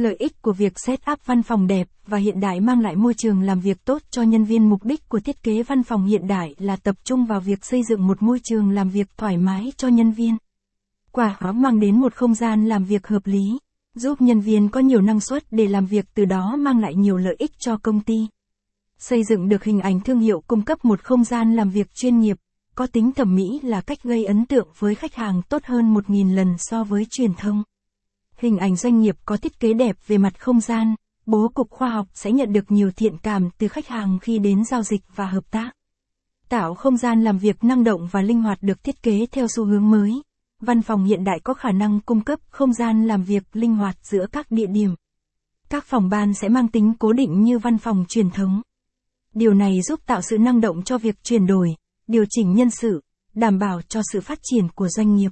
Lợi ích của việc set up văn phòng đẹp và hiện đại mang lại môi trường làm việc tốt cho nhân viên. Mục đích của thiết kế văn phòng hiện đại là tập trung vào việc xây dựng một môi trường làm việc thoải mái cho nhân viên. Quả đó mang đến một không gian làm việc hợp lý, giúp nhân viên có nhiều năng suất để làm việc từ đó mang lại nhiều lợi ích cho công ty. Xây dựng được hình ảnh thương hiệu cung cấp một không gian làm việc chuyên nghiệp, có tính thẩm mỹ là cách gây ấn tượng với khách hàng tốt hơn 1.000 lần so với truyền thông. Hình ảnh doanh nghiệp có thiết kế đẹp về mặt không gian, bố cục khoa học sẽ nhận được nhiều thiện cảm từ khách hàng khi đến giao dịch và hợp tác. Tạo không gian làm việc năng động và linh hoạt được thiết kế theo xu hướng mới. Văn phòng hiện đại có khả năng cung cấp không gian làm việc linh hoạt giữa các địa điểm. Các phòng ban sẽ mang tính cố định như văn phòng truyền thống. Điều này giúp tạo sự năng động cho việc chuyển đổi, điều chỉnh nhân sự, đảm bảo cho sự phát triển của doanh nghiệp.